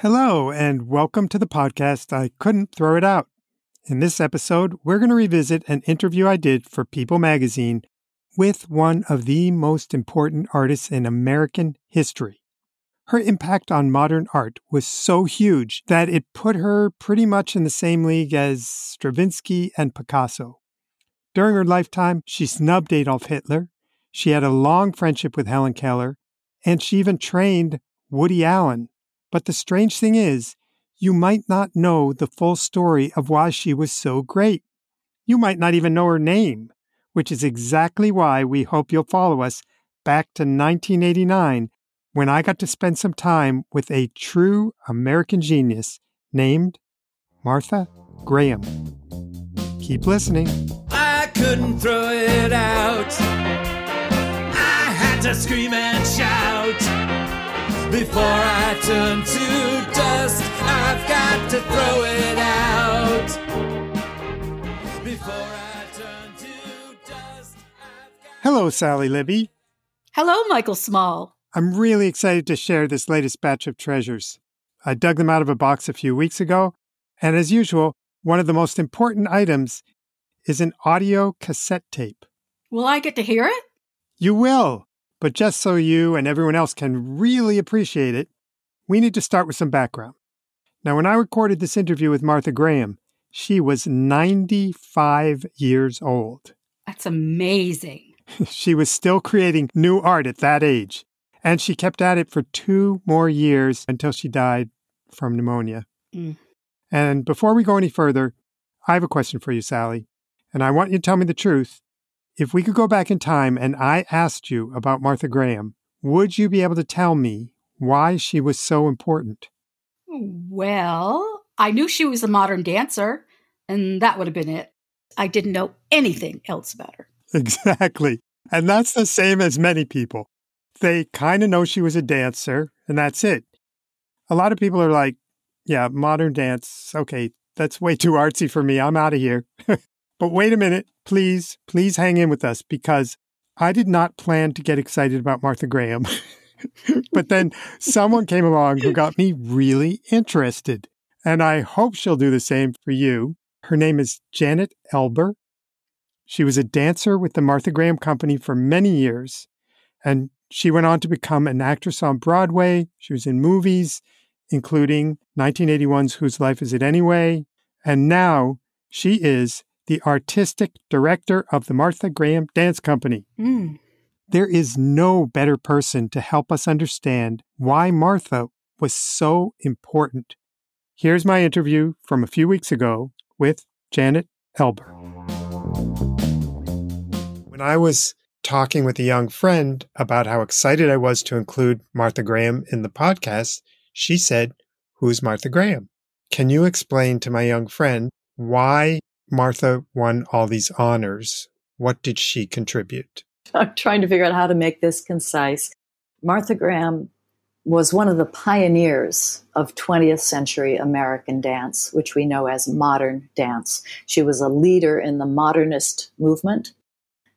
Hello, and welcome to the podcast I Couldn't Throw It Out. In this episode, we're going to revisit an interview I did for People magazine with one of the most important artists in American history. Her impact on modern art was so huge that it put her pretty much in the same league as Stravinsky and Picasso. During her lifetime, she snubbed Adolf Hitler, she had a long friendship with Helen Keller, and she even trained Woody Allen but the strange thing is, you might not know the full story of why she was so great. You might not even know her name, which is exactly why we hope you'll follow us back to 1989 when I got to spend some time with a true American genius named Martha Graham. Keep listening. I couldn't throw it out. I had to scream and shout. Before I turn to dust, I've got to throw it out. Before I turn to dust, Hello, Sally Libby. Hello, Michael Small. I'm really excited to share this latest batch of treasures. I dug them out of a box a few weeks ago, and as usual, one of the most important items is an audio cassette tape. Will I get to hear it? You will. But just so you and everyone else can really appreciate it, we need to start with some background. Now, when I recorded this interview with Martha Graham, she was 95 years old. That's amazing. she was still creating new art at that age, and she kept at it for two more years until she died from pneumonia. Mm. And before we go any further, I have a question for you, Sally, and I want you to tell me the truth if we could go back in time and I asked you about Martha Graham, would you be able to tell me why she was so important? Well, I knew she was a modern dancer, and that would have been it. I didn't know anything else about her. Exactly. And that's the same as many people. They kind of know she was a dancer, and that's it. A lot of people are like, yeah, modern dance, okay, that's way too artsy for me. I'm out of here. But wait a minute, please, please hang in with us because I did not plan to get excited about Martha Graham. but then someone came along who got me really interested. And I hope she'll do the same for you. Her name is Janet Eilber. She was a dancer with the Martha Graham Company for many years. And she went on to become an actress on Broadway. She was in movies, including 1981's Whose Life Is It Anyway? And now she is the artistic director of the Martha Graham Dance Company. Mm. There is no better person to help us understand why Martha was so important. Here's my interview from a few weeks ago with Janet Eilber. When I was talking with a young friend about how excited I was to include Martha Graham in the podcast, she said, Who's Martha Graham? Can you explain to my young friend why Martha won all these honors. What did she contribute? I'm trying to figure out how to make this concise. Martha Graham was one of the pioneers of 20th century American dance, which we know as modern dance. She was a leader in the modernist movement.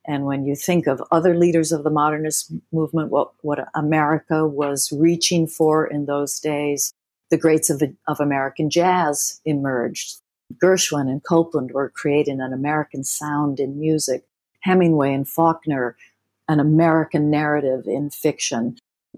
And when you think of other leaders of the modernist movement, what, what America was reaching for in those days, the greats of, of American jazz emerged. Gershwin and Copland were creating an American sound in music. Hemingway and Faulkner, an American narrative in fiction.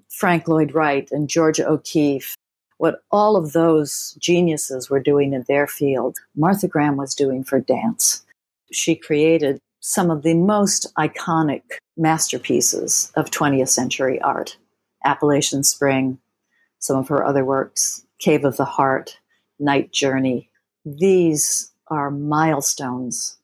Frank Lloyd Wright and Georgia O'Keeffe, what all of those geniuses were doing in their field, Martha Graham was doing for dance. She created some of the most iconic masterpieces of 20th century art Appalachian Spring, some of her other works, Cave of the Heart, Night Journey, these are milestones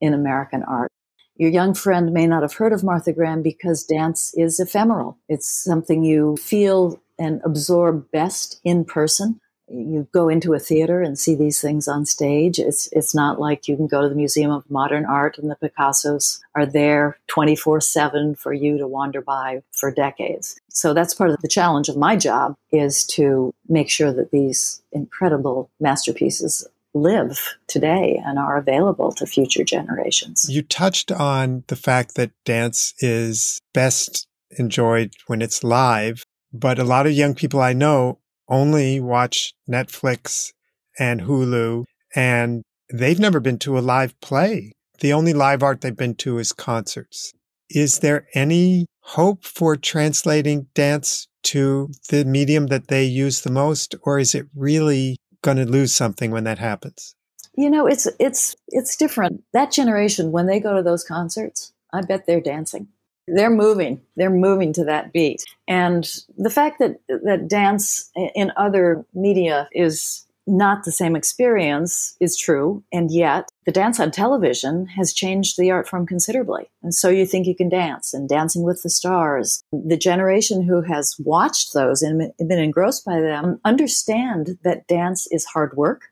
in American art. Your young friend may not have heard of Martha Graham because dance is ephemeral. It's something you feel and absorb best in person. You go into a theater and see these things on stage. It's it's not like you can go to the Museum of Modern Art and the Picassos are there 24/7 for you to wander by for decades. So that's part of the challenge of my job is to make sure that these incredible masterpieces live today and are available to future generations. You touched on the fact that dance is best enjoyed when it's live, but a lot of young people I know only watch Netflix and Hulu, and they've never been to a live play. The only live art they've been to is concerts. Is there any hope for translating dance to the medium that they use the most, or is it really going to lose something when that happens? You know, it's it's it's different. That generation, when they go to those concerts, I bet they're dancing. They're moving. They're moving to that beat. And the fact that that dance in other media is not the same experience is true. And yet, the dance on television has changed the art form considerably. And so you think you can dance and Dancing with the Stars. The generation who has watched those and been engrossed by them understand that dance is hard work,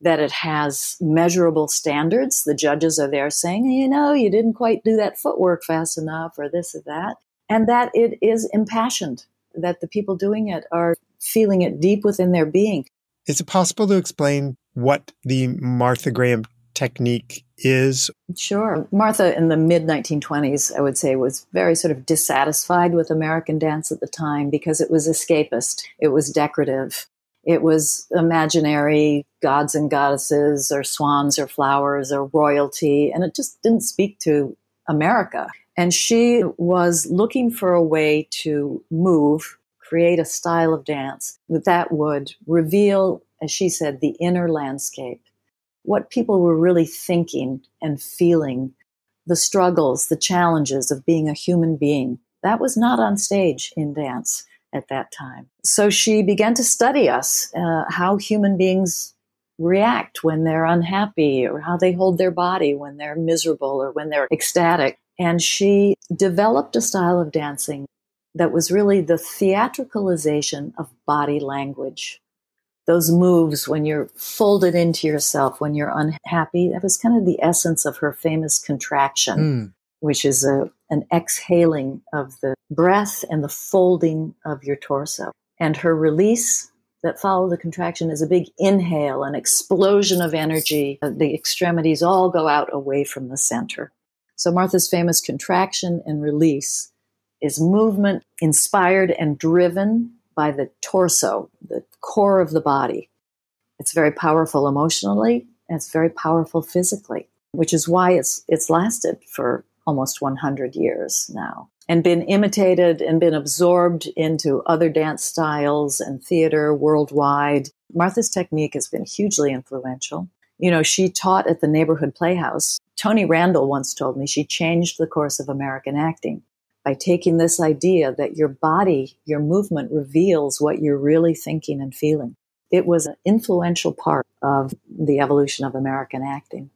that it has measurable standards. The judges are there saying, you know, you didn't quite do that footwork fast enough or this or that. And that it is impassioned, that the people doing it are feeling it deep within their being. Is it possible to explain what the Martha Graham technique is? Sure. Martha in the mid 1920s, I would say, was very sort of dissatisfied with American dance at the time because it was escapist, it was decorative, it was imaginary gods and goddesses, or swans, or flowers, or royalty, and it just didn't speak to America. And she was looking for a way to move create a style of dance that that would reveal, as she said, the inner landscape, what people were really thinking and feeling, the struggles, the challenges of being a human being. That was not on stage in dance at that time. So she began to study us, uh, how human beings react when they're unhappy or how they hold their body when they're miserable or when they're ecstatic. And she developed a style of dancing that was really the theatricalization of body language. Those moves when you're folded into yourself, when you're unhappy, that was kind of the essence of her famous contraction, mm. which is a, an exhaling of the breath and the folding of your torso. And her release that followed the contraction is a big inhale, an explosion of energy. The extremities all go out away from the center. So Martha's famous contraction and release is movement inspired and driven by the torso, the core of the body. It's very powerful emotionally and it's very powerful physically, which is why it's it's lasted for almost 100 years now and been imitated and been absorbed into other dance styles and theater worldwide. Martha's technique has been hugely influential. You know, she taught at the neighborhood playhouse. Tony Randall once told me she changed the course of American acting by taking this idea that your body, your movement reveals what you're really thinking and feeling. It was an influential part of the evolution of American acting.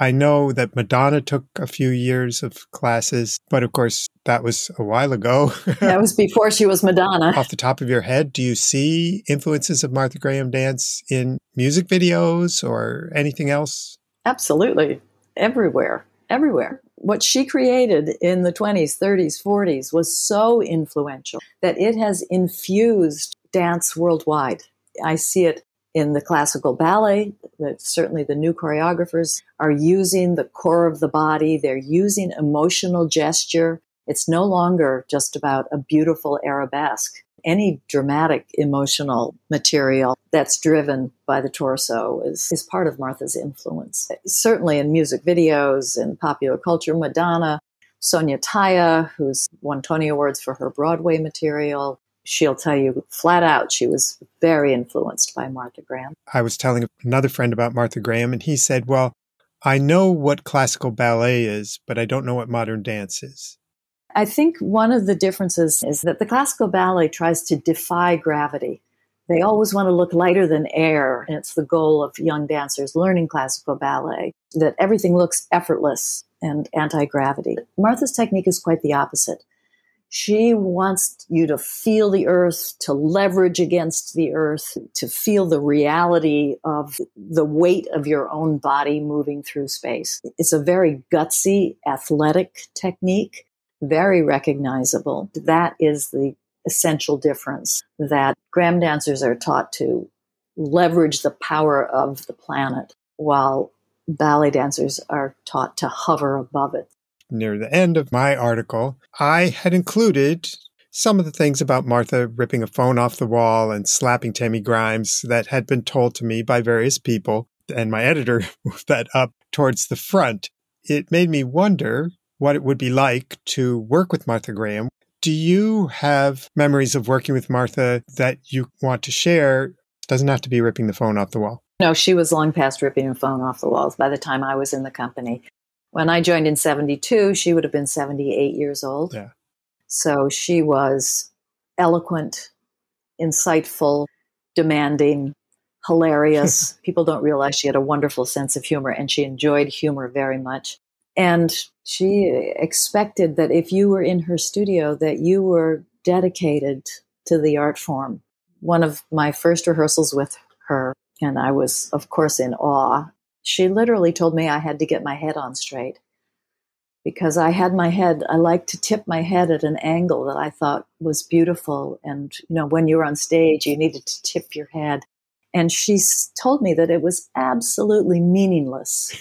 I know that Madonna took a few years of classes, but of course, that was a while ago. that was before she was Madonna. Off the top of your head, do you see influences of Martha Graham dance in music videos or anything else? Absolutely. Everywhere. Everywhere what she created in the 20s, 30s, 40s was so influential that it has infused dance worldwide. I see it in the classical ballet that certainly the new choreographers are using the core of the body. They're using emotional gesture. It's no longer just about a beautiful arabesque any dramatic emotional material that's driven by the torso is, is part of Martha's influence. Certainly in music videos and popular culture, Madonna, Sonya Tayeh, who's won Tony Awards for her Broadway material, she'll tell you flat out she was very influenced by Martha Graham. I was telling another friend about Martha Graham, and he said, Well, I know what classical ballet is, but I don't know what modern dance is. I think one of the differences is that the classical ballet tries to defy gravity. They always want to look lighter than air, and it's the goal of young dancers learning classical ballet that everything looks effortless and anti gravity. Martha's technique is quite the opposite. She wants you to feel the earth, to leverage against the earth, to feel the reality of the weight of your own body moving through space. It's a very gutsy, athletic technique very recognizable. That is the essential difference that Graham dancers are taught to leverage the power of the planet while ballet dancers are taught to hover above it. Near the end of my article, I had included some of the things about Martha ripping a phone off the wall and slapping Tammy Grimes that had been told to me by various people, and my editor moved that up towards the front. It made me wonder what it would be like to work with Martha Graham. Do you have memories of working with Martha that you want to share? It doesn't have to be ripping the phone off the wall. No, she was long past ripping the phone off the walls by the time I was in the company. When I joined in 72, she would have been 78 years old. Yeah. So she was eloquent, insightful, demanding, hilarious. People don't realize she had a wonderful sense of humor and she enjoyed humor very much. And she expected that if you were in her studio that you were dedicated to the art form. One of my first rehearsals with her and I was of course in awe. She literally told me I had to get my head on straight because I had my head, I like to tip my head at an angle that I thought was beautiful. And, you know, when you're on stage, you needed to tip your head. And she told me that it was absolutely meaningless.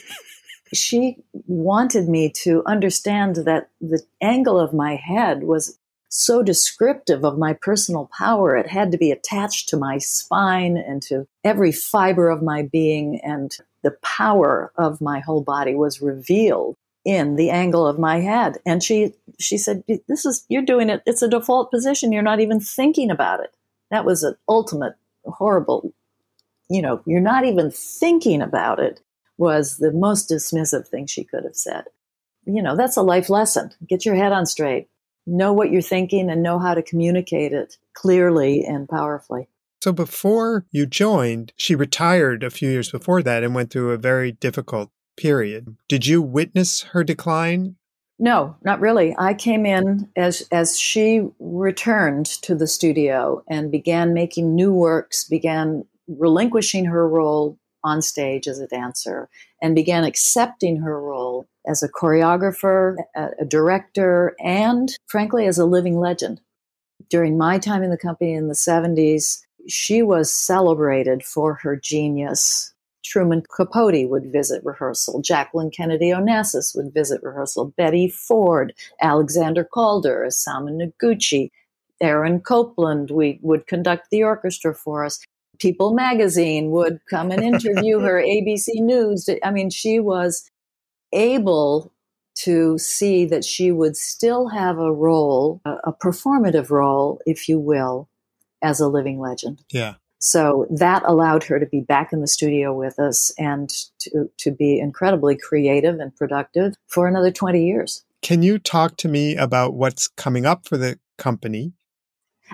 She wanted me to understand that the angle of my head was so descriptive of my personal power. It had to be attached to my spine and to every fiber of my being. And the power of my whole body was revealed in the angle of my head. And she, she said, this is, you're doing it. It's a default position. You're not even thinking about it. That was an ultimate horrible, you know, you're not even thinking about it was the most dismissive thing she could have said. You know, that's a life lesson. Get your head on straight. Know what you're thinking and know how to communicate it clearly and powerfully. So before you joined, she retired a few years before that and went through a very difficult period. Did you witness her decline? No, not really. I came in as as she returned to the studio and began making new works, began relinquishing her role on stage as a dancer and began accepting her role as a choreographer, a, director, and frankly, as a living legend. During my time in the company in the 70s, she was celebrated for her genius Truman Capote would visit rehearsal. Jacqueline Kennedy Onassis would visit rehearsal. Betty Ford, Alexander Calder, Isamu Noguchi, Aaron Copland we would conduct the orchestra for us. People magazine would come and interview her, ABC News. I mean, she was able to see that she would still have a role, a performative role, if you will, as a living legend. Yeah. So that allowed her to be back in the studio with us and to, to be incredibly creative and productive for another 20 years. Can you talk to me about what's coming up for the company?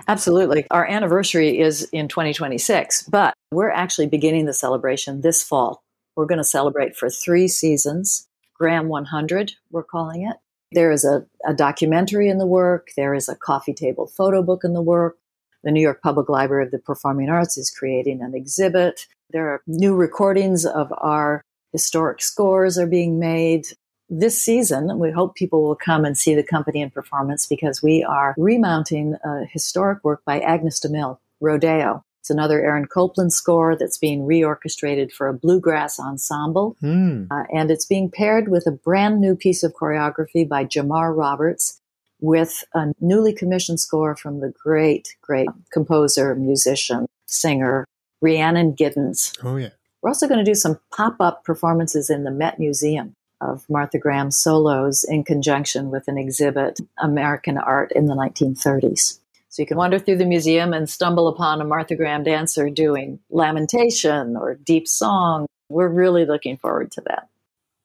Absolutely. Our anniversary is in 2026, but we're actually beginning the celebration this fall. We're going to celebrate for three seasons. Graham 100, we're calling it. There is a, a documentary in the work. There is a coffee table photo book in the work. The New York Public Library of the Performing Arts is creating an exhibit. There are new recordings of our historic scores are being made. This season, we hope people will come and see the company in performance because we are remounting a historic work by Agnes de Mille, Rodeo. It's another Aaron Copland score that's being reorchestrated for a bluegrass ensemble. Mm. Uh, and it's being paired with a brand new piece of choreography by Jamar Roberts with a newly commissioned score from the great, great composer, musician, singer, Rhiannon Giddens. Oh, yeah. We're also going to do some pop up performances in the Met Museum of Martha Graham solos in conjunction with an exhibit, American Art in the 1930s. So you can wander through the museum and stumble upon a Martha Graham dancer doing lamentation or deep song. We're really looking forward to that.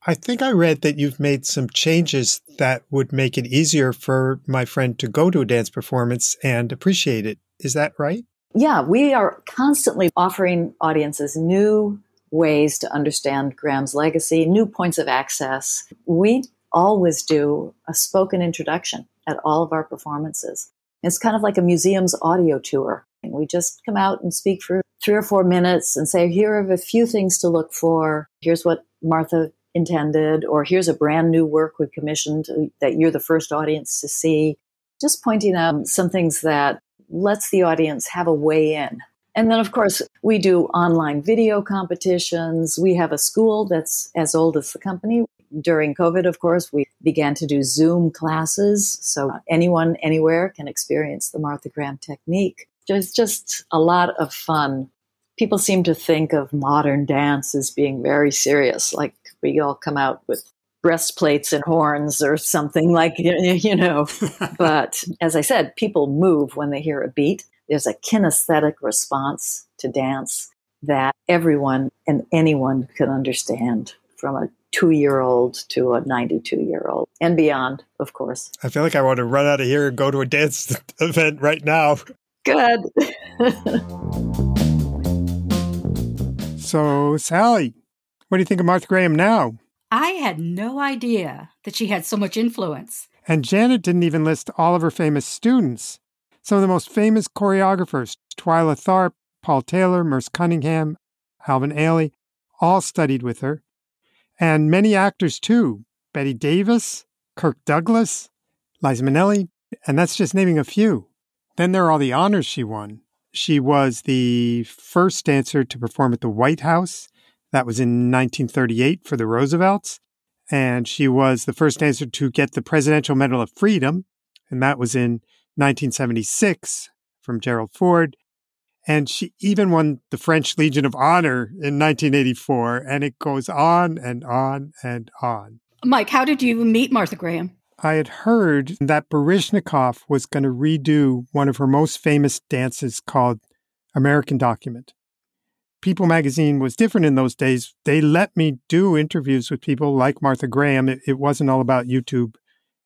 I think I read that you've made some changes that would make it easier for my friend to go to a dance performance and appreciate it. Is that right? Yeah, we are constantly offering audiences new ways to understand Graham's legacy, new points of access. We always do a spoken introduction at all of our performances. It's kind of like a museum's audio tour. We just come out and speak for three or four minutes and say, here are a few things to look for. Here's what Martha intended, or here's a brand new work we commissioned that you're the first audience to see. Just pointing out some things that lets the audience have a way in. And then, of course, we do online video competitions. We have a school that's as old as the company. During COVID, of course, we began to do Zoom classes. So anyone, anywhere can experience the Martha Graham technique. There's just a lot of fun. People seem to think of modern dance as being very serious, like we all come out with breastplates and horns or something like you know but as i said people move when they hear a beat there's a kinesthetic response to dance that everyone and anyone can understand from a two year old to a 92 year old and beyond, of course. I feel like I want to run out of here and go to a dance event right now. Good. so, Sally, what do you think of Martha Graham now? I had no idea that she had so much influence. And Janet didn't even list all of her famous students. Some of the most famous choreographers, Twyla Tharp, Paul Taylor, Merce Cunningham, Alvin Ailey, all studied with her. And many actors too Bette Davis, Kirk Douglas, Liza Minnelli, and that's just naming a few. Then there are all the honors she won. She was the first dancer to perform at the White House. That was in 1938 for the Roosevelts. And she was the first dancer to get the Presidential Medal of Freedom. And that was in 1976 from Gerald Ford. And she even won the French Legion of Honor in 1984. And it goes on and on and on. Mike, how did you meet Martha Graham? I had heard that Baryshnikov was going to redo one of her most famous dances called American Document. People magazine was different in those days. They let me do interviews with people like Martha Graham. It, it wasn't all about YouTube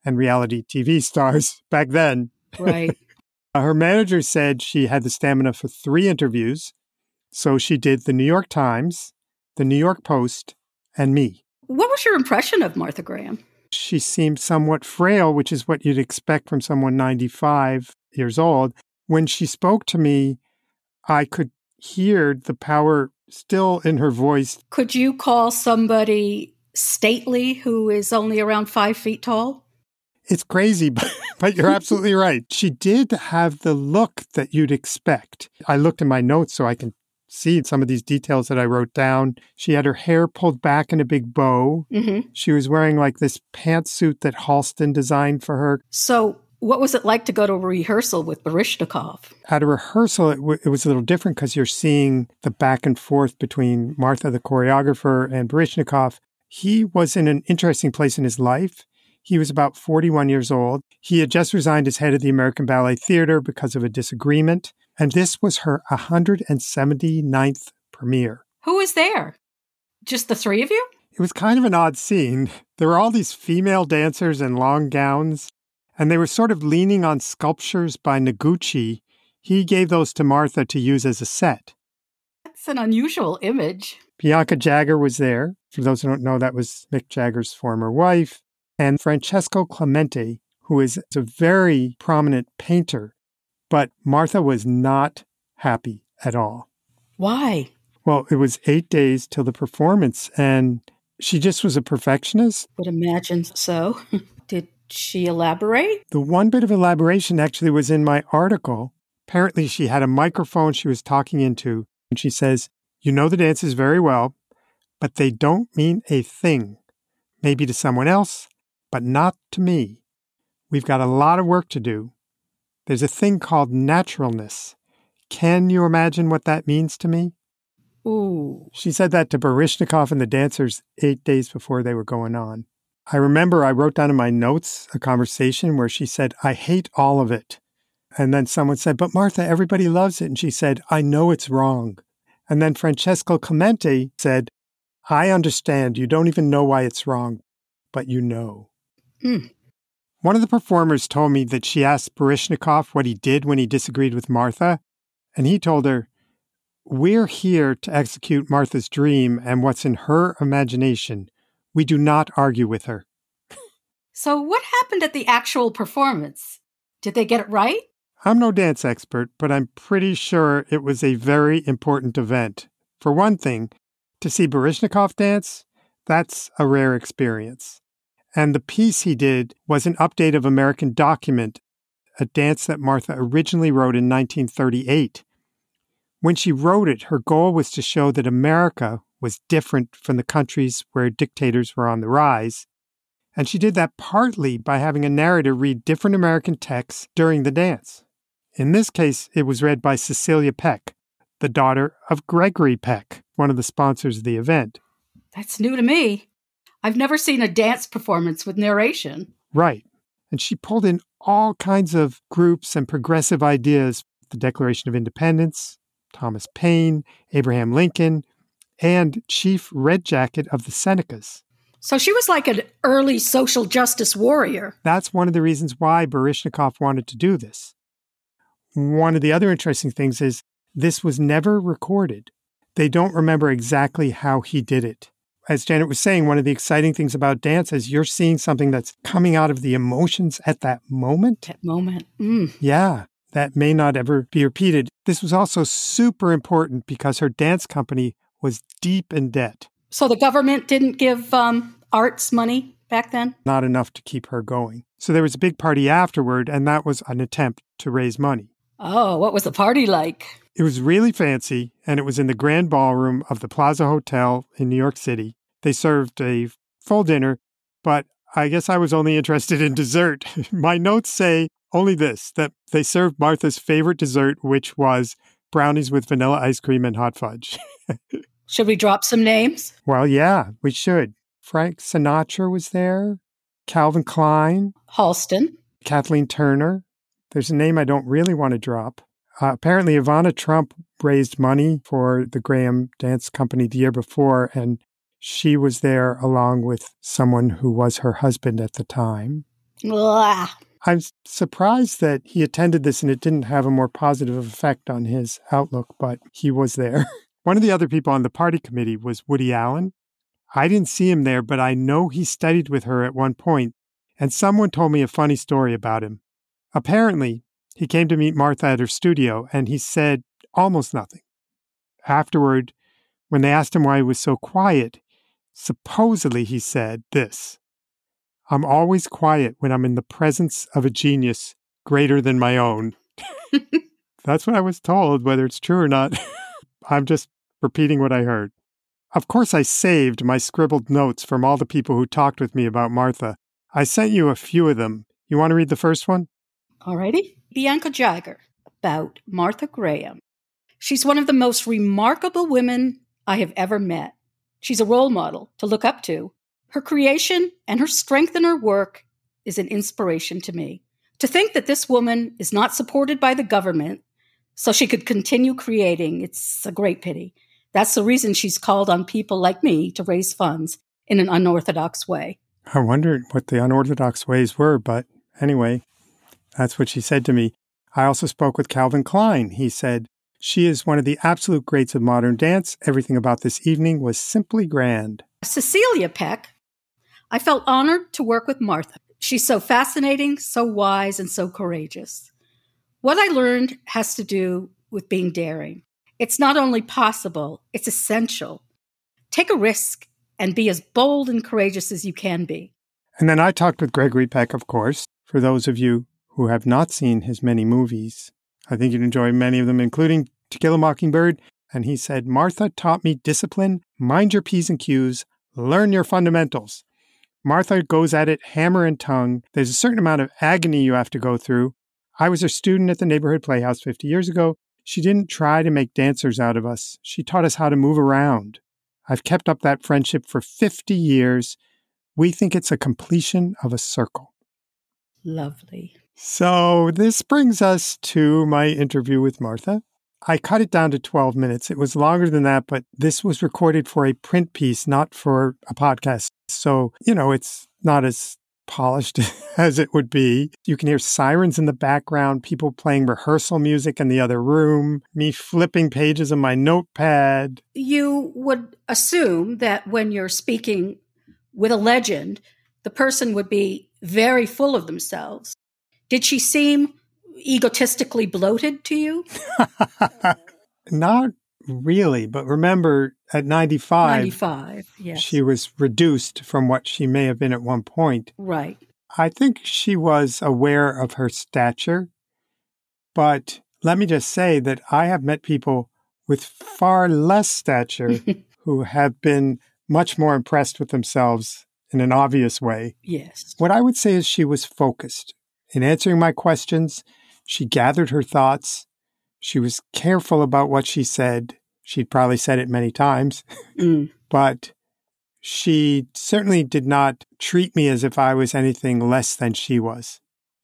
and reality TV stars back then. Right. Uh, her manager said she had the stamina for three interviews. So she did the New York Times, the New York Post, and me. What was your impression of Martha Graham? She seemed somewhat frail, which is what you'd expect from someone 95 years old. When she spoke to me, I could hear the power still in her voice. Could you call somebody stately who is only around five feet tall? It's crazy, but, but you're absolutely right. She did have the look that you'd expect. I looked in my notes so I can see some of these details that I wrote down. She had her hair pulled back in a big bow. Mm-hmm. She was wearing like this pantsuit that Halston designed for her. So, what was it like to go to a rehearsal with Baryshnikov? At a rehearsal, it, w- it was a little different because you're seeing the back and forth between Martha, the choreographer, and Baryshnikov. He was in an interesting place in his life. He was about 41 years old. He had just resigned as head of the American Ballet Theater because of a disagreement. And this was her 179th premiere. Who was there? Just the three of you? It was kind of an odd scene. There were all these female dancers in long gowns, and they were sort of leaning on sculptures by Noguchi. He gave those to Martha to use as a set. That's an unusual image. Bianca Jagger was there. For those who don't know, that was Mick Jagger's former wife. And Francesco Clemente, who is a very prominent painter. But Martha was not happy at all. Why? Well, it was eight days till the performance, and she just was a perfectionist. Would imagine so. Did she elaborate? The one bit of elaboration actually was in my article. Apparently, she had a microphone she was talking into, and she says, You know the dances very well, but they don't mean a thing. Maybe to someone else, but not to me. We've got a lot of work to do. There's a thing called naturalness. Can you imagine what that means to me? Ooh. She said that to Baryshnikov and the dancers eight days before they were going on. I remember I wrote down in my notes a conversation where she said, I hate all of it. And then someone said, But Martha, everybody loves it. And she said, I know it's wrong. And then Francesco Clemente said, I understand. You don't even know why it's wrong, but you know. Mm. One of the performers told me that she asked Baryshnikov what he did when he disagreed with Martha, and he told her, We're here to execute Martha's dream and what's in her imagination. We do not argue with her. So, what happened at the actual performance? Did they get it right? I'm no dance expert, but I'm pretty sure it was a very important event. For one thing, to see Baryshnikov dance, that's a rare experience. And the piece he did was an update of American Document, a dance that Martha originally wrote in 1938. When she wrote it, her goal was to show that America, was different from the countries where dictators were on the rise. And she did that partly by having a narrator read different American texts during the dance. In this case, it was read by Cecilia Peck, the daughter of Gregory Peck, one of the sponsors of the event. That's new to me. I've never seen a dance performance with narration. Right. And she pulled in all kinds of groups and progressive ideas the Declaration of Independence, Thomas Paine, Abraham Lincoln, and Chief Red Jacket of the Senecas. So she was like an early social justice warrior. That's one of the reasons why Baryshnikov wanted to do this. One of the other interesting things is this was never recorded. They don't remember exactly how he did it. As Janet was saying, one of the exciting things about dance is you're seeing something that's coming out of the emotions at that moment. That moment. Mm. Yeah, that may not ever be repeated. This was also super important because her dance company was deep in debt. So the government didn't give um, arts money back then? Not enough to keep her going. So there was a big party afterward, and that was an attempt to raise money. Oh, what was the party like? It was really fancy, and it was in the grand ballroom of the Plaza Hotel in New York City. They served a full dinner, but I guess I was only interested in dessert. My notes say only this that they served Martha's favorite dessert, which was brownies with vanilla ice cream and hot fudge. should we drop some names? Well, yeah, we should. Frank Sinatra was there, Calvin Klein, Halston, Kathleen Turner. There's a name I don't really want to drop. Uh, apparently, Ivana Trump raised money for the Graham Dance Company the year before, and she was there along with someone who was her husband at the time. Blah. I'm surprised that he attended this and it didn't have a more positive effect on his outlook, but he was there. One of the other people on the party committee was Woody Allen. I didn't see him there, but I know he studied with her at one point, and someone told me a funny story about him. Apparently, he came to meet Martha at her studio and he said almost nothing. Afterward, when they asked him why he was so quiet, supposedly he said this I'm always quiet when I'm in the presence of a genius greater than my own. That's what I was told, whether it's true or not. I'm just repeating what I heard. Of course, I saved my scribbled notes from all the people who talked with me about Martha. I sent you a few of them. You want to read the first one? Alrighty. Bianca Jagger about Martha Graham. She's one of the most remarkable women I have ever met. She's a role model to look up to. Her creation and her strength in her work is an inspiration to me. To think that this woman is not supported by the government so she could continue creating, it's a great pity. That's the reason she's called on people like me to raise funds in an unorthodox way. I wondered what the unorthodox ways were, but anyway, that's what she said to me. I also spoke with Calvin Klein. He said, She is one of the absolute greats of modern dance. Everything about this evening was simply grand. Cecilia Peck, I felt honored to work with Martha. She's so fascinating, so wise, and so courageous. What I learned has to do with being daring. It's not only possible, it's essential. Take a risk and be as bold and courageous as you can be. And then I talked with Gregory Peck, of course. For those of you who have not seen his many movies, I think you'd enjoy many of them, including To Kill a Mockingbird. And he said, Martha taught me discipline, mind your P's and Q's, learn your fundamentals. Martha goes at it hammer and tongue. There's a certain amount of agony you have to go through. I was a student at the neighborhood playhouse 50 years ago. She didn't try to make dancers out of us. She taught us how to move around. I've kept up that friendship for 50 years. We think it's a completion of a circle. Lovely. So, this brings us to my interview with Martha. I cut it down to 12 minutes. It was longer than that, but this was recorded for a print piece, not for a podcast. So, you know, it's not as polished as it would be. You can hear sirens in the background, people playing rehearsal music in the other room, me flipping pages of my notepad. You would assume that when you're speaking with a legend, the person would be very full of themselves. Did she seem egotistically bloated to you? Not really, but remember at 95, 95, yes. she was reduced from what she may have been at one point. right. I think she was aware of her stature, but let me just say that I have met people with far less stature who have been much more impressed with themselves in an obvious way. Yes. What I would say is she was focused. In answering my questions, she gathered her thoughts. She was careful about what she said. She'd probably said it many times, Mm. but she certainly did not treat me as if I was anything less than she was.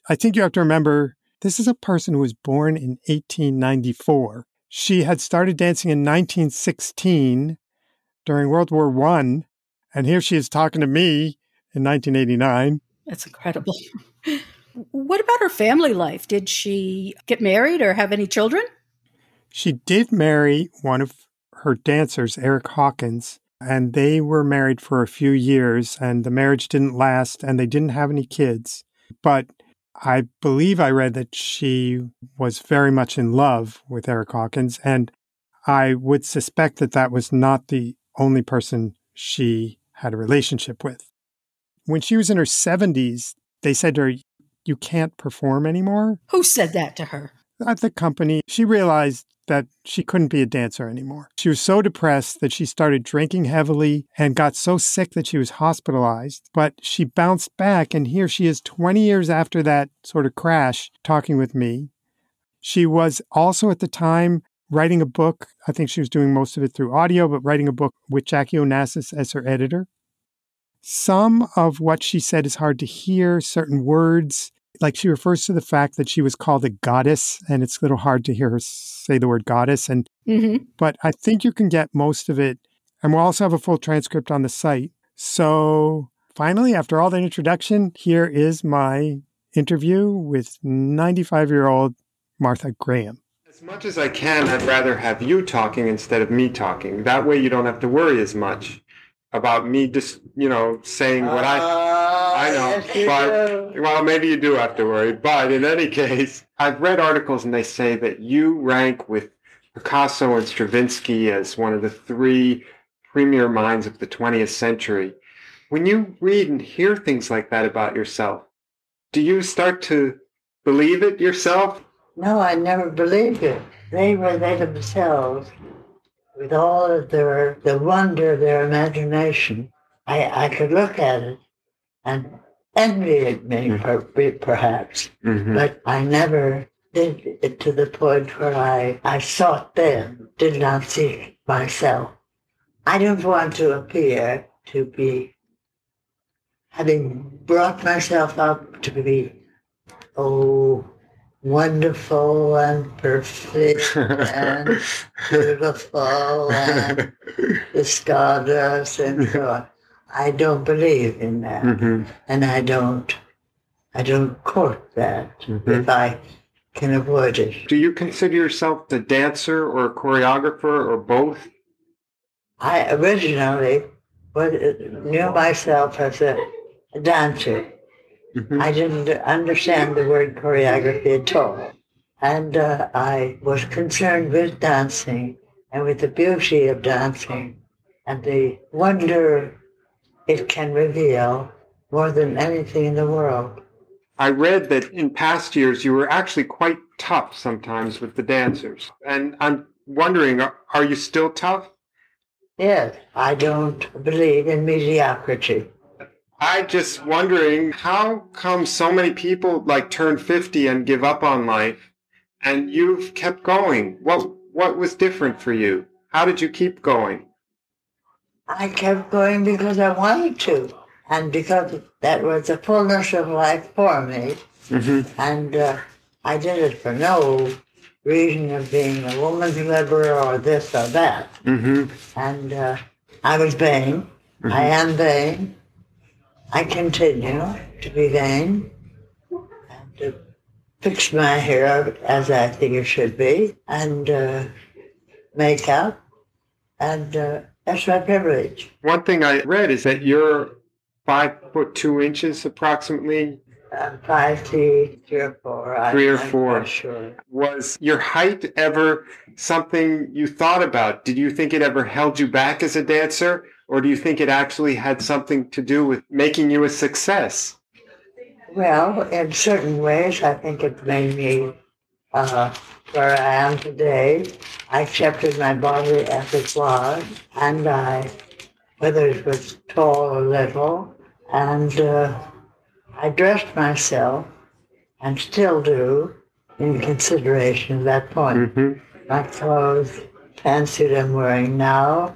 I think you have to remember this is a person who was born in 1894. She had started dancing in 1916 during World War One, and here she is talking to me in 1989. That's incredible. what about her family life? Did she get married or have any children? She did marry one of her dancers, Erick Hawkins, and they were married for a few years, and the marriage didn't last, and they didn't have any kids. But I believe I read that she was very much in love with Erick Hawkins, and I would suspect that that was not the only person she had a relationship with. When she was in her 70s, they said to her, You can't perform anymore. Who said that to her? At the company, she realized that she couldn't be a dancer anymore. She was so depressed that she started drinking heavily and got so sick that she was hospitalized. But she bounced back, and here she is 20 years after that sort of crash talking with me. She was also at the time writing a book. I think she was doing most of it through audio, but writing a book with Jackie Onassis as her editor. Some of what she said is hard to hear, certain words. Like she refers to the fact that she was called a goddess, and it's a little hard to hear her say the word goddess. And Mm-hmm. but I think you can get most of it. And we'll also have a full transcript on the site. So finally, after all that introduction, here is my interview with 95 year old Martha Graham. As much as I can, I'd rather have you talking instead of me talking. That way you don't have to worry as much about me just, you know, saying what I ah, I know. but well, maybe you do have to worry. But in any case, I've read articles and they say that you rank with Picasso and Stravinsky as one of the three premier minds of the 20th century. When you read and hear things like that about yourself, do you start to believe it yourself? No, I never believed it. They were they themselves, with all of their the wonder of their imagination. I, I could look at it and envy it me, per, perhaps, Mm-hmm. but I never did it to the point where I, I sought them, did not seek myself. I didn't want to appear to be having brought myself up to be, oh, wonderful and perfect and beautiful and the stardust and so on. I don't believe in that, Mhm. and I don't, I don't court that Mhm. if I can avoid it. Do you consider yourself a dancer or a choreographer or both? I originally was, knew myself as a dancer. Mhm. I didn't understand the word choreography at all. And uh, I was concerned with dancing and with the beauty of dancing and the wonder it can reveal more than anything in the world. I read that in past years you were actually quite tough sometimes with the dancers. And I'm wondering, are, are you still tough? Yes, I don't believe in mediocrity. I just wondering how come so many people like turn 50 and give up on life and you've kept going? What what was different for you? How did you keep going? I kept going because I wanted to, and because that was the fullness of life for me. Mm-hmm. And uh, I did it for no reason of being a woman's liberal or this or that. Mm-hmm. And uh, I was vain. I am vain. I continue to be vain and to fix my hair as I think it should be and uh, makeup. And uh, that's my privilege. One thing I read is that you're five foot two inches approximately. I'm five feet, three or four. I- Three or I'm four. sure. Was your height ever something you thought about? Did you think it ever held you back as a dancer? Or do you think it actually had something to do with making you a success? Well, in certain ways, I think it made me uh, where I am today. I accepted my body as it was, and I, whether it was tall or little, and uh, I dressed myself, and still do, in consideration of that point. Mm-hmm. My clothes, pantsuit I'm wearing now,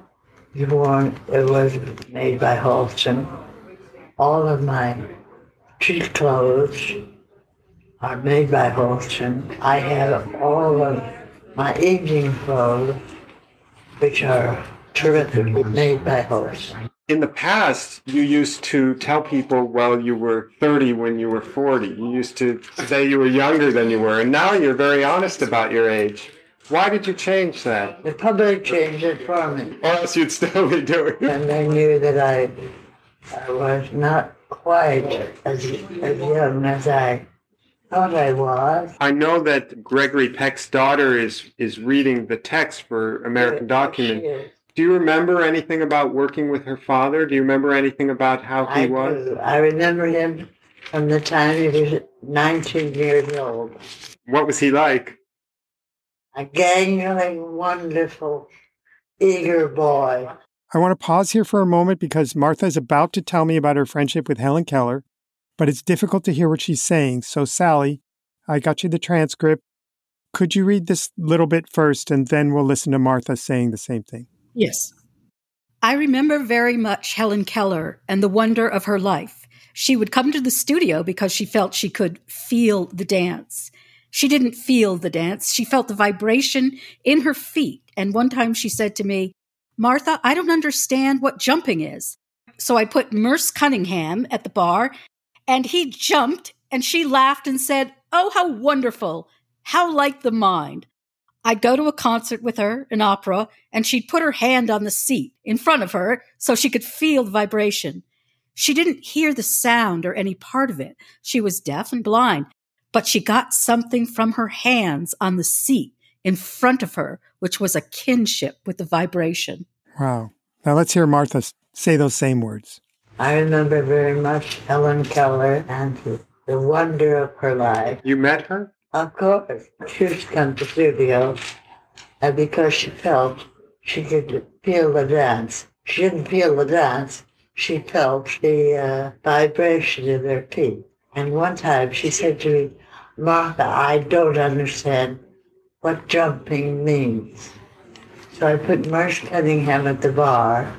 worn, it was made by Halston. All of my cheap clothes are made by Halston. I have all of my evening clothes, which are terrifically made by Halston. In the past, you used to tell people, well, you were 30 when you were 40. You used to say you were younger than you were, and now you're very honest about your age. Why did you change that? The public changed it for me, Or else you'd still be doing it. and they knew that I, I was not quite as, as young as I thought I was. I know that Gregory Peck's daughter is, is reading the text for American Document. She is. Do you remember anything about working with her father? Do you remember anything about how he I was? do. I remember him from the time he was 19 years old. What was he like? A gangling, wonderful, eager boy. I want to pause here for a moment because Martha is about to tell me about her friendship with Helen Keller, but it's difficult to hear what she's saying. So, Sally, I got you the transcript. Could you read this little bit first, and then we'll listen to Martha saying the same thing? Yes. I remember very much Helen Keller and the wonder of her life. She would come to the studio because she felt she could feel the dance. She didn't feel the dance, she felt the vibration in her feet. And one time she said to me, Martha, I don't understand what jumping is. So I put Merce Cunningham at the bar, and he jumped, and she laughed and said, Oh, how wonderful! How like the mind! I'd go to a concert with her, an opera, and she'd put her hand on the seat in front of her so she could feel the vibration. She didn't hear the sound or any part of it. She was deaf and blind, but she got something from her hands on the seat in front of her, which was a kinship with the vibration. Wow. Now let's hear Martha say those same words. I remember very much Helen Keller and the, the wonder of her life. You met her? Of course, she used to come to studio, and because she felt she could feel the dance, she didn't feel the dance, she felt the uh, vibration in her feet. And one time she said to me, Martha, I don't understand what jumping means. So I put Merce Cunningham at the bar,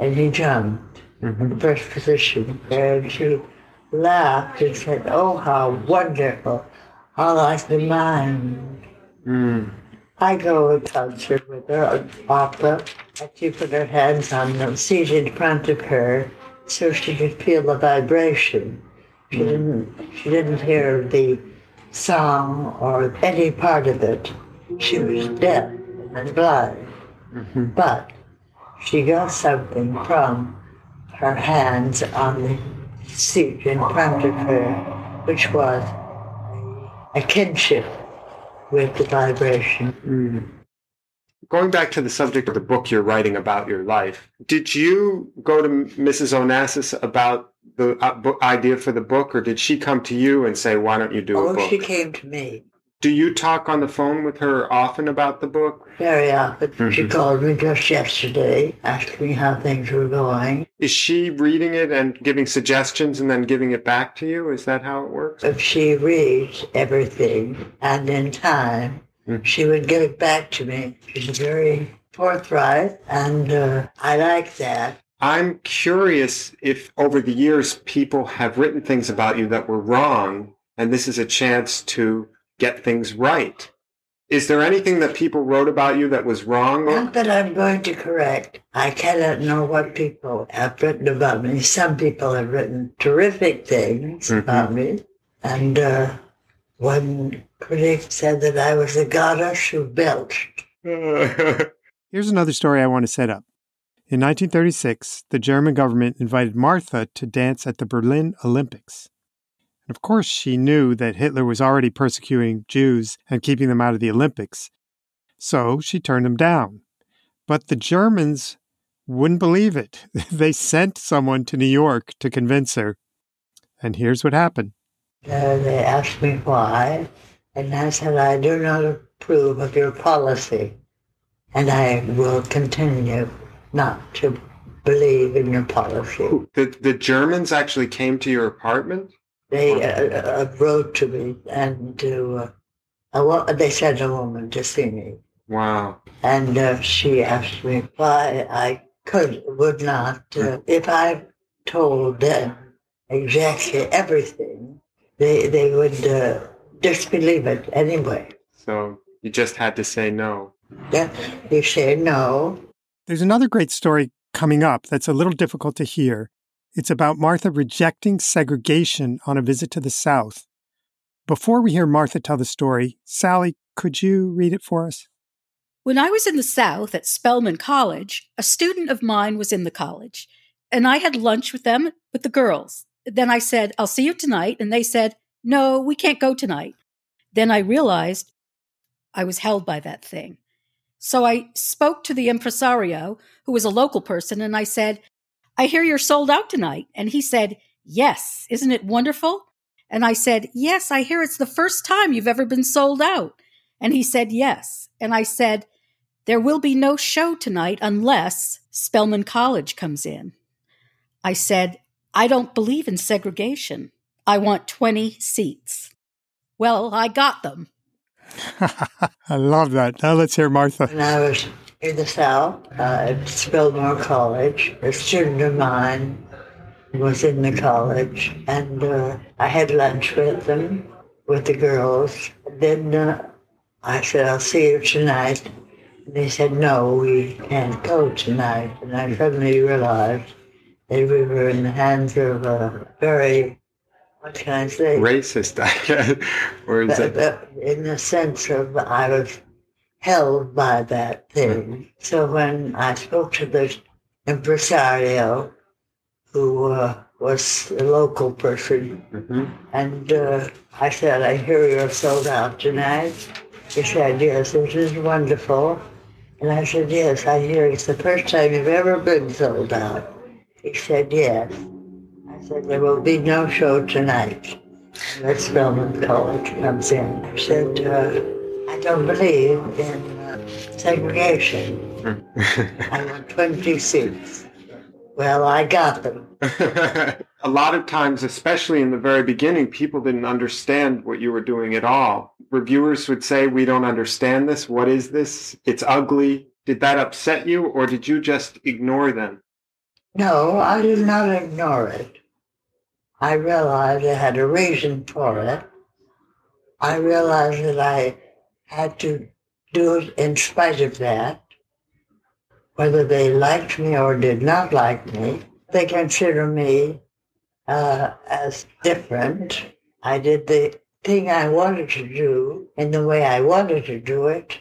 and he jumped in the first position. And she laughed and said, Oh, how wonderful. I like the mind. Mm. I go to a concert with her, an opera, and she put her hands on the seat in front of her so she could feel the vibration. She didn't, she didn't hear the song or any part of it. She was deaf and blind, mm-hmm. but she got something from her hands on the seat in front of her, which was a kinship with the vibration. Mm. Going back to the subject of the book you're writing about your life, did you go to Mrs. Onassis about the uh, bo- idea for the book, or did she come to you and say, "Why don't you do a book"? Oh, she came to me Do you talk on the phone with her often about the book? very often. She Mhm. called me just yesterday, asking me how things were going. Is she reading it and giving suggestions and then giving it back to you? Is that how it works? If she reads everything, and in time, Mhm. she would give it back to me. She's very forthright, and uh, I like that. I'm curious if over the years people have written things about you that were wrong, and this is a chance to get things right. Is there anything that people wrote about you that was wrong? Not that I'm going to correct. I cannot know what people have written about me. Some people have written terrific things Mhm. about me. And uh, one critic said that I was a goddess who belched. Here's another story I want to set up. In 1936, the German government invited Martha to dance at the Berlin Olympics. And of course, she knew that Hitler was already persecuting Jews and keeping them out of the Olympics. So she turned them down. But the Germans wouldn't believe it. They sent someone to New York to convince her. And here's what happened. Uh, they asked me why, and I said, I do not approve of your policy, and I will continue not to believe in your policy. The the Germans actually came to your apartment. They uh, uh, wrote to me and to uh, wo- they sent a woman to see me, Wow. and uh, she asked me why I could would not uh, if I told them exactly everything, they they would uh, disbelieve it anyway. So you just had to say no. Then you say no, There's another great story coming up that's a little difficult to hear. It's about Martha rejecting segregation on a visit to the South. Before we hear Martha tell the story, Sally, could you read it for us? When I was in the South at Spelman College, a student of mine was in the college, and I had lunch with them, with the girls. Then I said, I'll see you tonight. And they said, No, we can't go tonight. Then I realized I was held by that thing. So I spoke to the impresario, who was a local person, and I said, I hear you're sold out tonight. And he said, Yes, isn't it wonderful? And I said, Yes, I hear it's the first time you've ever been sold out. And he said, Yes. And I said, There will be no show tonight unless Spelman College comes in. I said, I don't believe in segregation. I want 20 seats. Well, I got them. I love that. Now let's hear Martha. when I was in the South uh, at Spelman College, a student of mine was in the college, and uh, I had lunch with them, with the girls. Then uh, I said, I'll see you tonight. And they said, no, we can't go tonight. And I suddenly realized that we were in the hands of a very, what can I say? Racist, I guess. or is But- it? but in the sense of I was held by that thing. So when I spoke to the impresario, who uh, was a local person, Mhm. and uh, I said, I hear you're sold out tonight. He said, yes, this is wonderful. And I said, yes, I hear it's the first time you've ever been sold out. He said, yes. I said, there will be no show tonight. That Spelman College comes in. He said, uh, I don't believe in uh, segregation. I want 20 seats. Well, I got them. a lot of times, especially in the very beginning, people didn't understand what you were doing at all. Reviewers would say, We don't understand this. What is this? It's ugly. Did that upset you, or did you just ignore them? No, I did not ignore it. I realized I had a reason for it. I realized that I had to do it in spite of that. Whether they liked me or did not like me, they consider me uh, as different. I did the thing I wanted to do in the way I wanted to do it,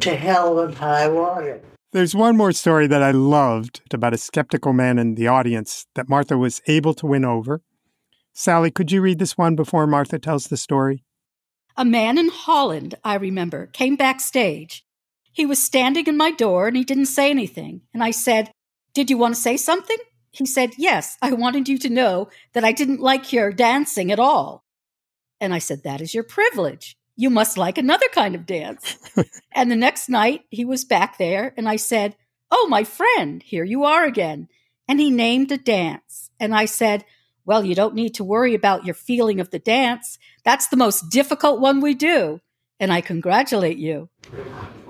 to hell with high water. There's one more story that I loved about a skeptical man in the audience that Martha was able to win over. Sally, could you read this one before Martha tells the story? A man in Holland, I remember, came backstage. He was standing in my door and he didn't say anything. And I said, Did you want to say something? He said, Yes, I wanted you to know that I didn't like your dancing at all. And I said, That is your privilege. You must like another kind of dance. and the next night, he was back there and I said, Oh, my friend, here you are again. And he named a dance. And I said, Well, you don't need to worry about your feeling of the dance. That's the most difficult one we do. And I congratulate you.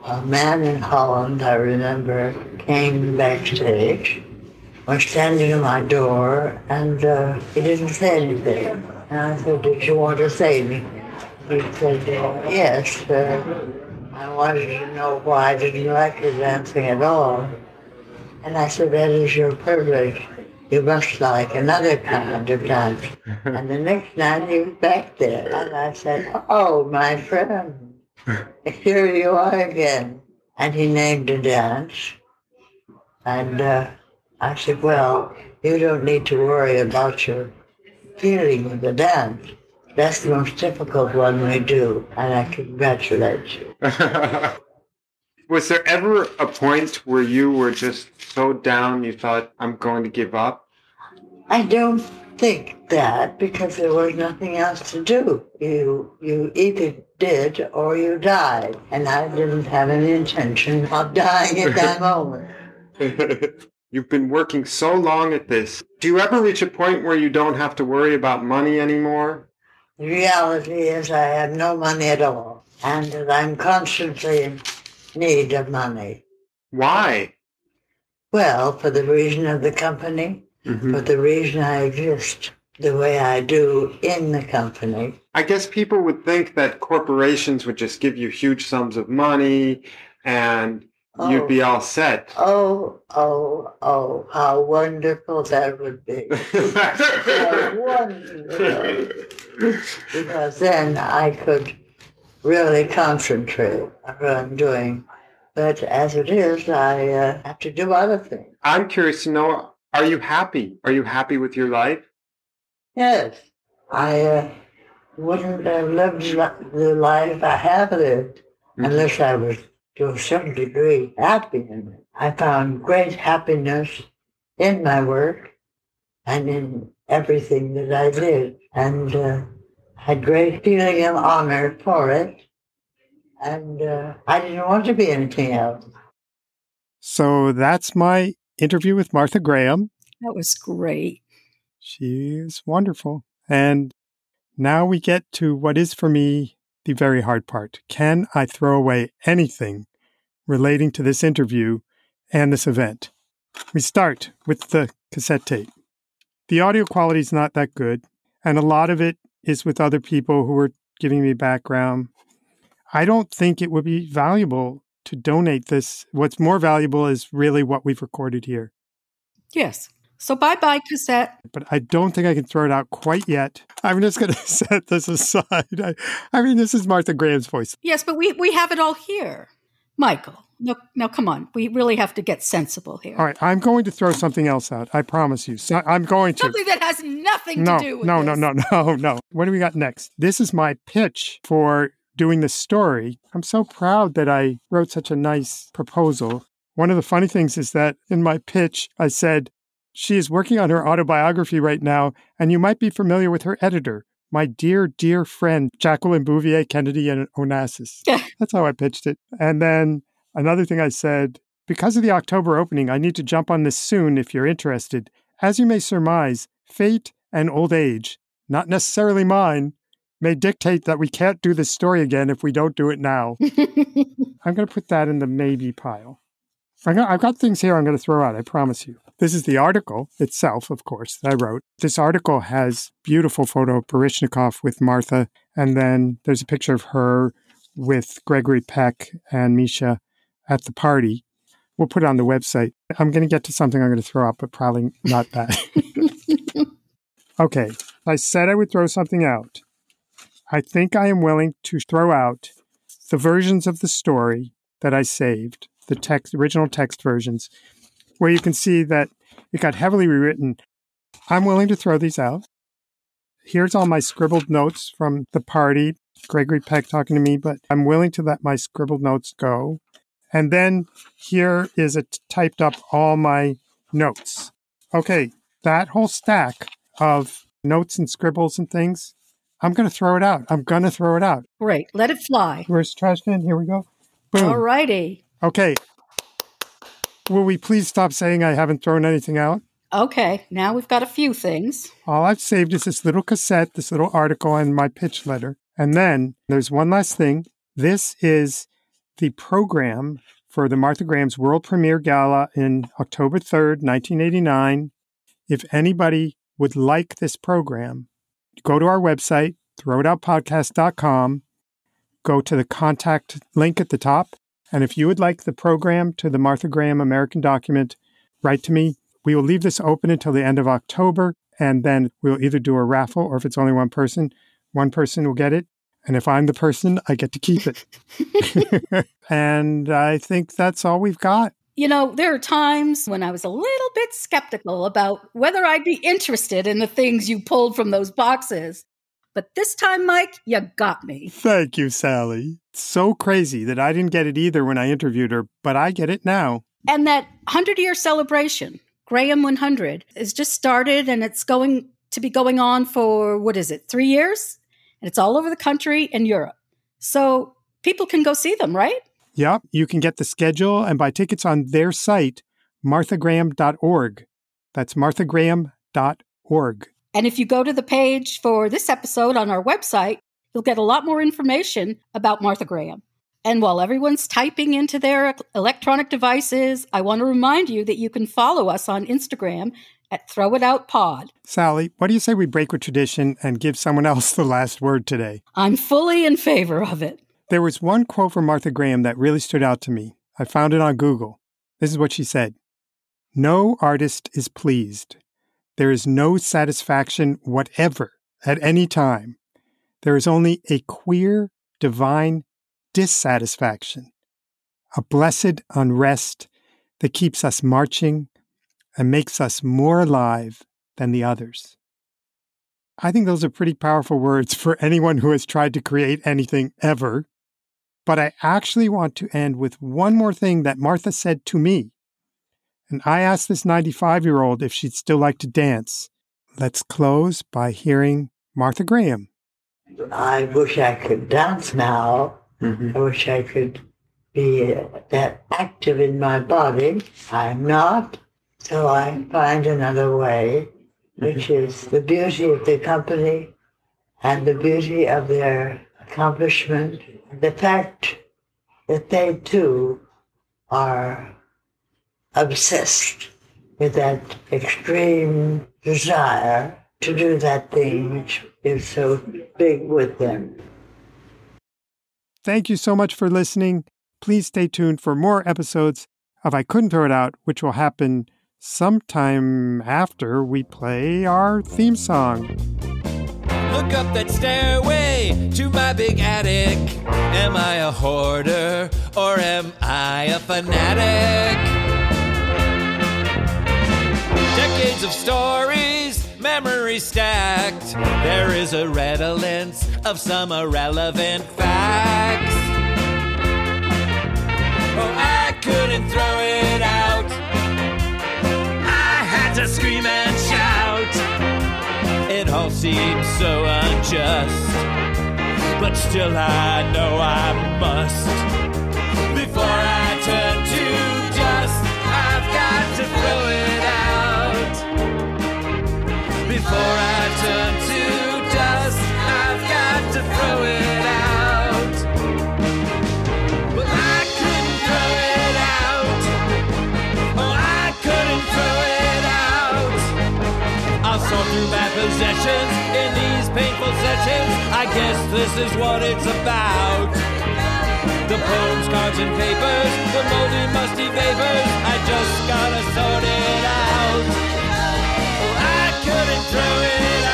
a man in Holland, I remember, came backstage, was standing at my door, and uh, he didn't say anything. And I said, Did you want to say anything? He said, uh, Yes. Uh, I wanted to know why I didn't like your dancing at all. And I said, That is your privilege. You must like another kind of dance. and the next night he was back there. And I said, Oh, my friend. Here you are again. And he named a dance. And uh, I said, Well, you don't need to worry about your feeling of the dance. That's the most difficult one we do, and I congratulate you. Was there ever a point where you were just so down you thought, I'm going to give up? I don't think that because there was nothing else to do. You you either did or you died, and I didn't have any intention of dying at that moment. You've been working so long at this. Do you ever reach a point where you don't have to worry about money anymore? The reality is I have no money at all, and that I'm constantly in need of money. Why? Well, for the reason of the company, Mhm. for the reason I exist the way I do in the company. I guess people would think that corporations would just give you huge sums of money and Oh. you'd be all set. Oh, oh, oh, how wonderful that would be. How wonderful. Because then I could really concentrate on what I'm doing. But as it is, I uh, have to do other things. I'm curious to know are you happy? Are you happy with your life? Yes, I uh, wouldn't have lived the life I have lived unless I was to a certain degree happy in it. I found great happiness in my work and in everything that I did, and uh, had great feeling of honor for it. And uh, I didn't want to be anything else. So that's my interview with Martha Graham. That was great. She is wonderful. And now we get to what is for me the very hard part. Can I throw away anything relating to this interview and this event? We start with the cassette tape. The audio quality is not that good, and a lot of it is with other people who are giving me background. I don't think it would be valuable to donate this. What's more valuable is really what we've recorded here. Yes. So bye bye, cassette. but I don't think I can throw it out quite yet. I'm just going to set this aside. I, I mean, this is Martha Graham's voice. Yes, but we, we have it all here. Michael, no, now come on. We really have to get sensible here. All right, I'm going to throw something else out. I promise you. So I'm going to. Something that has nothing no, to do with no, no, this. no, no, no. What do we got next? This is my pitch for doing the story. I'm so proud that I wrote such a nice proposal. One of the funny things is that in my pitch, I said, she is working on her autobiography right now, and you might be familiar with her editor, my dear, dear friend, Jacqueline Bouvier Kennedy and Onassis. Yeah. That's how I pitched it. And then another thing I said, because of the October opening, I need to jump on this soon if you're interested. As you may surmise, fate and old age, not necessarily mine, may dictate that we can't do this story again if we don't do it now. I'm going to put that in the maybe pile. I've got things here I'm going to throw out, I promise you. This is the article itself, of course, that I wrote. This article has beautiful photo of Baryshnikov with Martha, and then there's a picture of her with Gregory Peck and Misha at the party. We'll put it on the website. I'm going to get to something I'm going to throw out, but probably not that. okay, I said I would throw something out. I think I am willing to throw out the versions of the story that I saved, the text, original text versions, where you can see that it got heavily rewritten. I'm willing to throw these out. Here's all my scribbled notes from the party. Gregory Peck talking to me, but I'm willing to let my scribbled notes go. And then here is it typed up all my notes. Okay, that whole stack of notes and scribbles and things, I'm going to throw it out. I'm going to throw it out. Great. Let it fly. Where's the trash can? Here we go. Boom. All righty. Okay. Will we please stop saying I haven't thrown anything out? Okay. Now we've got a few things. All I've saved is this little cassette, this little article, and my pitch letter. And then there's one last thing. This is the program for the Martha Graham's World Premiere Gala in October 3rd, 1989. If anybody would like this program, go to our website, throwoutpodcast.com, go to the contact link at the top. And if you would like the program to the Martha Graham American document, write to me. We will leave this open until the end of October, and then we'll either do a raffle or if it's only one person, one person will get it. And if I'm the person, I get to keep it. and I think that's all we've got. You know, there are times when I was a little bit skeptical about whether I'd be interested in the things you pulled from those boxes. But this time, Mike, you got me. Thank you, Sally. It's so crazy that I didn't get it either when I interviewed her, but I get it now. And that 100 year celebration, Graham 100, is just started and it's going to be going on for, what is it, three years? It's all over the country and Europe. So people can go see them, right? Yep. You can get the schedule and buy tickets on their site, marthagraham.org. That's marthagraham.org. And if you go to the page for this episode on our website, you'll get a lot more information about Martha Graham. And while everyone's typing into their electronic devices, I want to remind you that you can follow us on Instagram at Throw It Out Pod. Sally, what do you say we break with tradition and give someone else the last word today? I'm fully in favor of it. There was one quote from Martha Graham that really stood out to me. I found it on Google. This is what she said No artist is pleased. There is no satisfaction whatever at any time. There is only a queer, divine dissatisfaction, a blessed unrest that keeps us marching and makes us more alive than the others. I think those are pretty powerful words for anyone who has tried to create anything ever. But I actually want to end with one more thing that Martha said to me. And I asked this 95 year old if she'd still like to dance. Let's close by hearing Martha Graham. I wish I could dance now. Mm-hmm. I wish I could be that active in my body. I'm not. So I find another way, which mm-hmm. is the beauty of the company and the beauty of their accomplishment. The fact that they too are obsessed with that extreme desire to do that thing which is so big with them. Thank you so much for listening. Please stay tuned for more episodes of I Couldn't Throw It Out, which will happen sometime after we play our theme song. Look up that stairway to my big attic. Am I a hoarder or am I a fanatic? Decades of stories, memories stacked. There is a redolence of some irrelevant facts. Oh, I couldn't throw to scream and shout. It all seems so unjust, but still I know I must. Before I turn to dust, I've got to throw it out. Before I turn to dust, I've got to throw it out. through my possessions in these painful sessions. I guess this is what it's about. The poems, cards, and papers, the moldy, musty vapors. I just gotta sort it out. Oh, I couldn't throw it